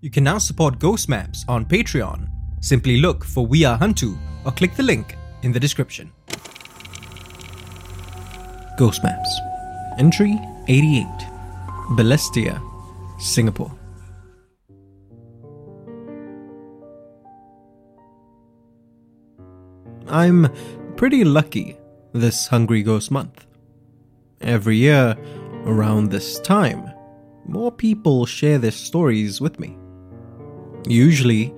You can now support Ghost Maps on Patreon. Simply look for We Are Hantu or click the link in the description. Ghost Maps. Entry 88. Balestier, Singapore. I'm pretty lucky this Hungry Ghost month. Every year, around this time, more people share their stories with me. Usually,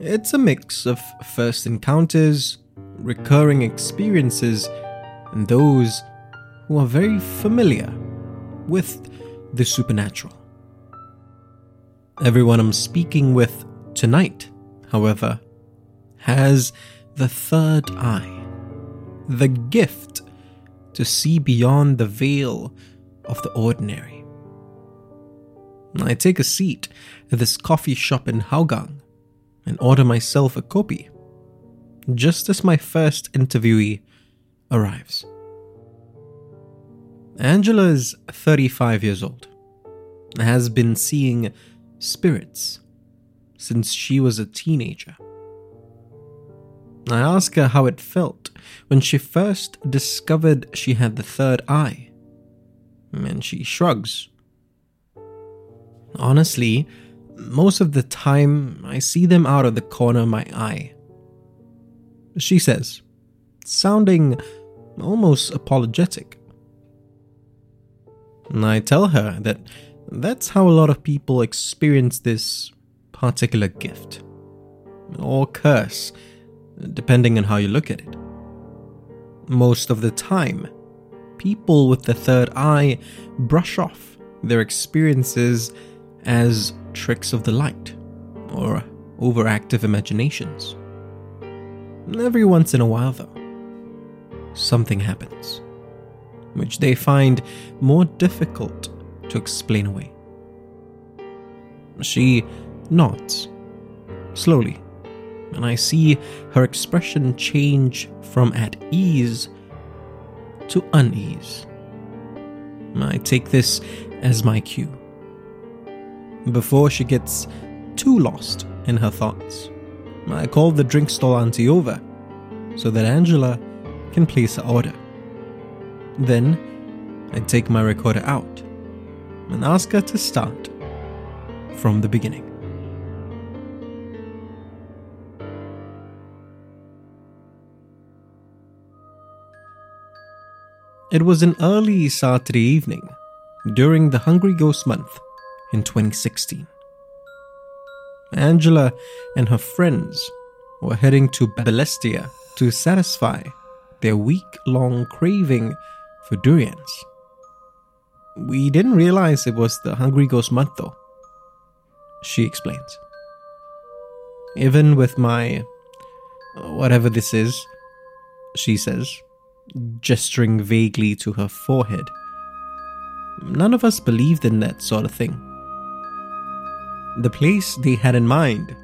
it's a mix of first encounters, recurring experiences, and those who are very familiar with the supernatural. Everyone I'm speaking with tonight, however, has the third eye, the gift to see beyond the veil of the ordinary. I take a seat at this coffee shop in Hougang and order myself a kopi, just as my first interviewee arrives. Angela is 35 years old, has been seeing spirits since she was a teenager. I ask her how it felt when she first discovered she had the third eye, and she shrugs. Honestly, most of the time I see them out of the corner of my eye. She says, sounding almost apologetic. And I tell her that that's how a lot of people experience this particular gift. Or curse, depending on how you look at it. Most of the time, people with the third eye brush off their experiences as tricks of the light or overactive imaginations. Every once in a while, though, something happens which they find more difficult to explain away. She nods, slowly, and I see her expression change from at ease to unease. I take this as my cue. Before she gets too lost in her thoughts, I call the drink stall auntie over so that Angela can place her order. Then I take my recorder out and ask her to start from the beginning. It was an early Saturday evening during the Hungry Ghost Month in 2016. Angela and her friends were heading to Balestier to satisfy their week long craving for durians. We didn't realize it was the Hungry Ghost month though, she explains. Even with my whatever this is, she says, gesturing vaguely to her forehead. None of us believed in that sort of thing. The place they had in mind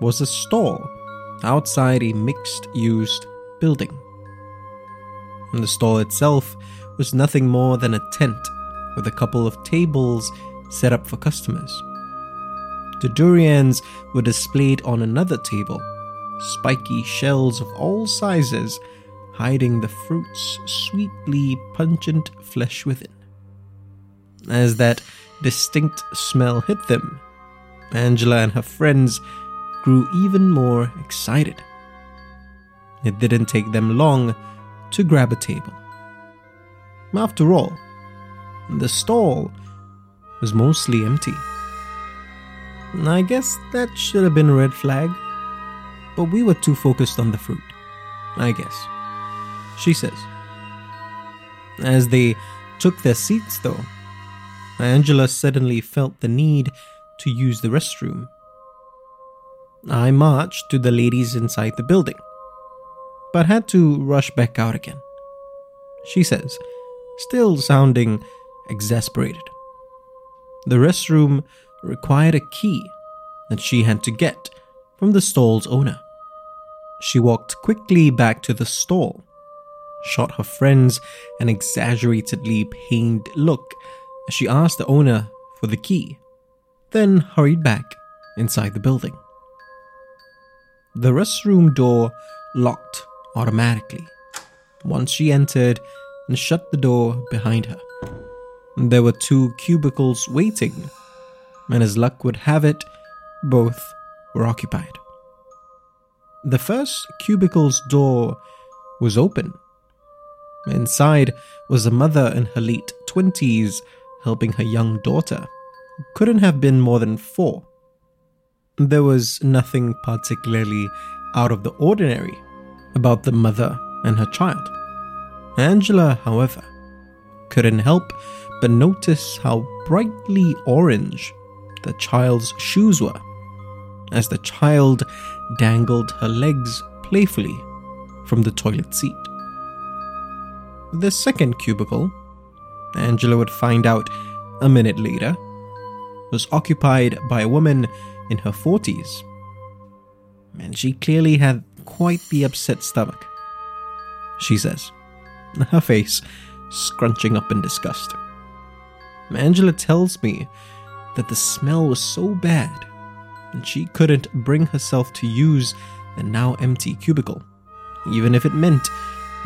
was a stall outside a mixed used building. The stall itself was nothing more than a tent with a couple of tables set up for customers. The durians were displayed on another table, spiky shells of all sizes hiding the fruit's sweetly pungent flesh within. As that distinct smell hit them, Angela and her friends grew even more excited. It didn't take them long to grab a table. After all, the stall was mostly empty. I guess that should have been a red flag, but we were too focused on the fruit, I guess. She says. As they took their seats, though, Angela suddenly felt the need to use the restroom. I marched to the ladies inside the building, but had to rush back out again. She says, still sounding exasperated. The restroom required a key that she had to get from the stall's owner. She walked quickly back to the stall, shot her friends an exaggeratedly pained look as she asked the owner for the key, then hurried back inside the building. The restroom door locked automatically once she entered and shut the door behind her. There were two cubicles waiting, and as luck would have it, both were occupied. The first cubicle's door was open. Inside was a mother in her late 20s helping her young daughter, couldn't have been more than four. There was nothing particularly out of the ordinary about the mother and her child. Angela, however, couldn't help but notice how brightly orange the child's shoes were as the child dangled her legs playfully from the toilet seat. The second cubicle, Angela would find out a minute later, was occupied by a woman in her 40s. And she clearly had quite the upset stomach, she says, her face scrunching up in disgust. Angela tells me that the smell was so bad and she couldn't bring herself to use the now empty cubicle, even if it meant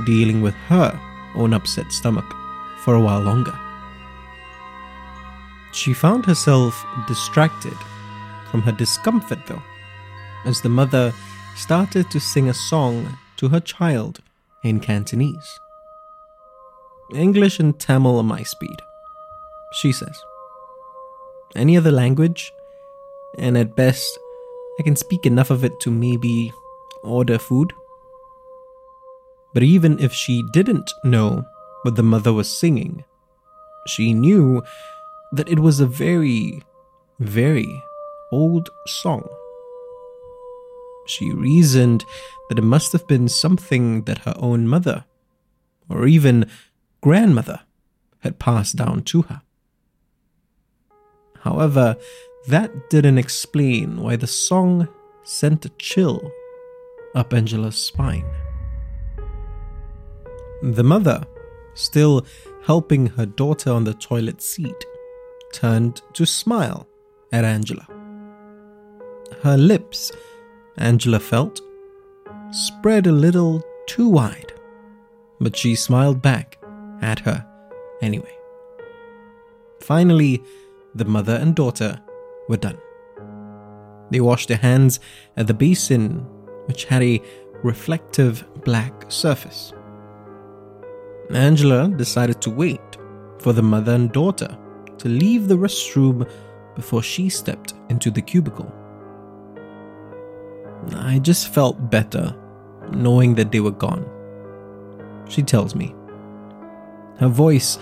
dealing with her own upset stomach for a while longer. She found herself distracted from her discomfort, though, as the mother started to sing a song to her child in Cantonese. English and Tamil are my speed, she says. Any other language, and at best, I can speak enough of it to maybe order food. But even if she didn't know what the mother was singing, she knew that it was a very, very old song. She reasoned that it must have been something that her own mother, or even grandmother, had passed down to her. However, that didn't explain why the song sent a chill up Angela's spine. The mother, still helping her daughter on the toilet seat, turned to smile at Angela. Her lips, Angela felt, spread a little too wide, but she smiled back at her anyway. Finally, the mother and daughter were done. They washed their hands at the basin, which had a reflective black surface. Angela decided to wait for the mother and daughter to leave the restroom before she stepped into the cubicle. I just felt better knowing that they were gone. She tells me, her voice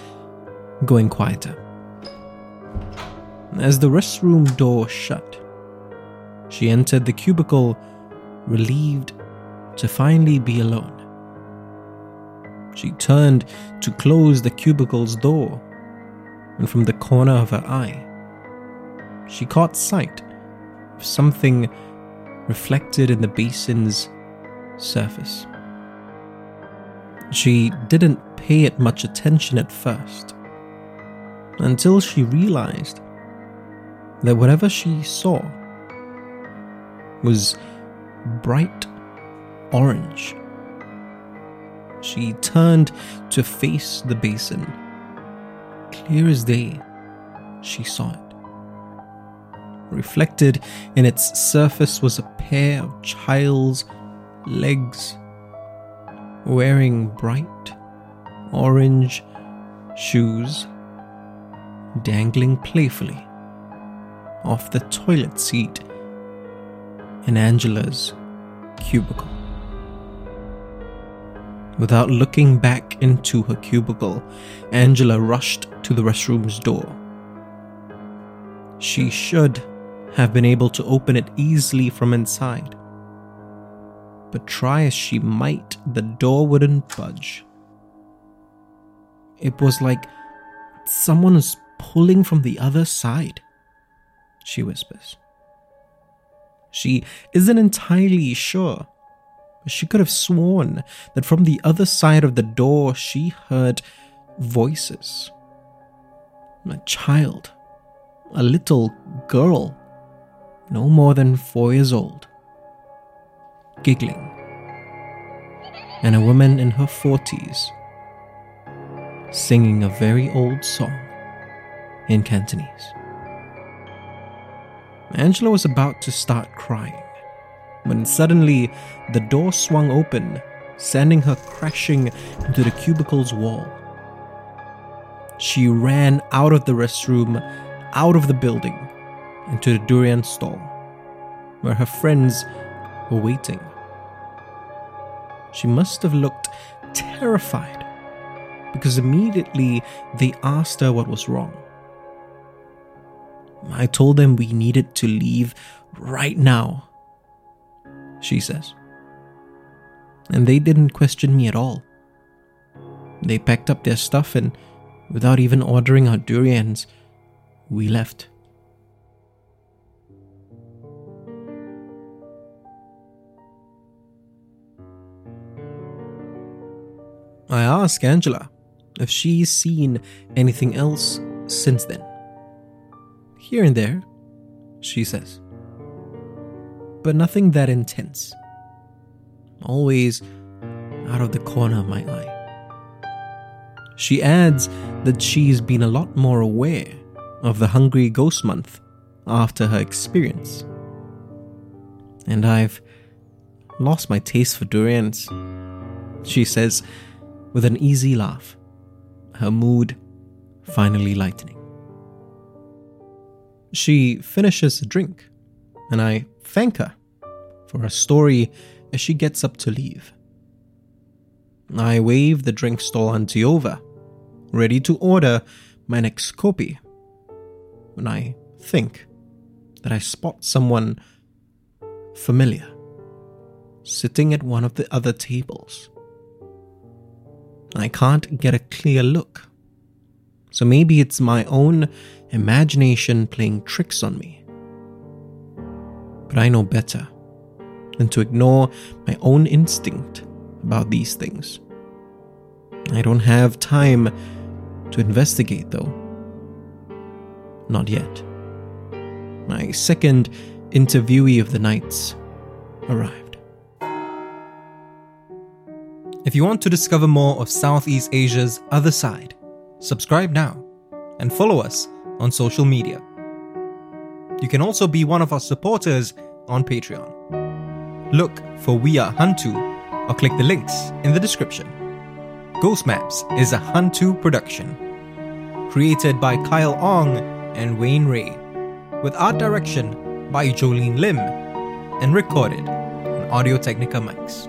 going quieter. As the restroom door shut, she entered the cubicle, relieved to finally be alone. She turned to close the cubicle's door, and from the corner of her eye, she caught sight of something reflected in the basin's surface. She didn't pay it much attention at first, until she realized that whatever she saw was bright orange. She turned to face the basin. Clear as day, she saw it. Reflected in its surface was a pair of child's legs wearing bright orange shoes dangling playfully off the toilet seat in Angela's cubicle. Without looking back into her cubicle, Angela rushed to the restroom's door, She should have been able to open it easily from inside. But try as she might, the door wouldn't budge. It was like someone was pulling from the other side, she whispers. She isn't entirely sure, but she could have sworn that from the other side of the door she heard voices. A child, a little girl, no more than four years old, giggling, and a woman in her forties singing a very old song in Cantonese. Angela was about to start crying when suddenly the door swung open, sending her crashing into the cubicle's wall. She ran out of the restroom, out of the building, into the durian stall, where her friends were waiting. She must have looked terrified because immediately they asked her what was wrong. I told them we needed to leave right now, she says. And they didn't question me at all. They packed up their stuff and, without even ordering our durians, we left. I ask Angela if she's seen anything else since then. Here and there, she says. But nothing that intense. Always out of the corner of my eye. She adds that she's been a lot more aware of the Hungry Ghost Month after her experience. And I've lost my taste for durians, she says with an easy laugh, her mood finally lightening. She finishes a drink, and I thank her for her story as she gets up to leave. I wave the drink stall auntie over, ready to order my next kopi, when I think that I spot someone familiar sitting at one of the other tables. I can't get a clear look, so maybe it's my own imagination playing tricks on me. But I know better than to ignore my own instinct about these things. I don't have time to investigate, though. Not yet. My second interviewee of the nights arrived. If you want to discover more of Southeast Asia's other side, subscribe now and follow us on social media. You can also be one of our supporters on Patreon. Look for We Are Hantu or click the links in the description. Ghost Maps is a Hantu production, created by Kyle Ong and Wayne Rée, with art direction by Joline Lim, and recorded on Audio Technica mics.